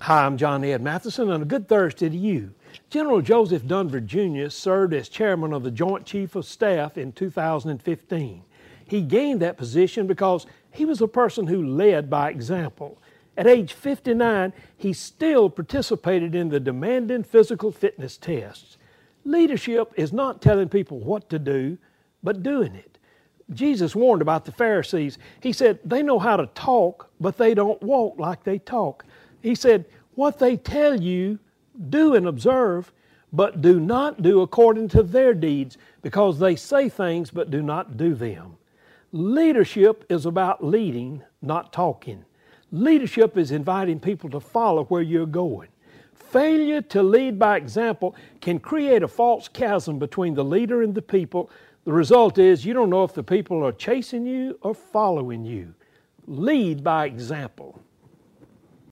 Hi, I'm John Ed Mathison, and a good Thursday to you. General Joseph Dunford Jr. served as chairman of the Joint Chief of Staff in 2015. He gained that position because he was a person who led by example. At age 59, he still participated in the demanding physical fitness tests. Leadership is not telling people what to do, but doing it. Jesus warned about the Pharisees. He said, They know how to talk, but they don't walk like they talk. He said, What they tell you, do and observe, but do not do according to their deeds, because they say things but do not do them. Leadership is about leading, not talking. Leadership is inviting people to follow where you're going. Failure to lead by example can create a false chasm between the leader and the people. The result is you don't know if the people are chasing you or following you. Lead by example.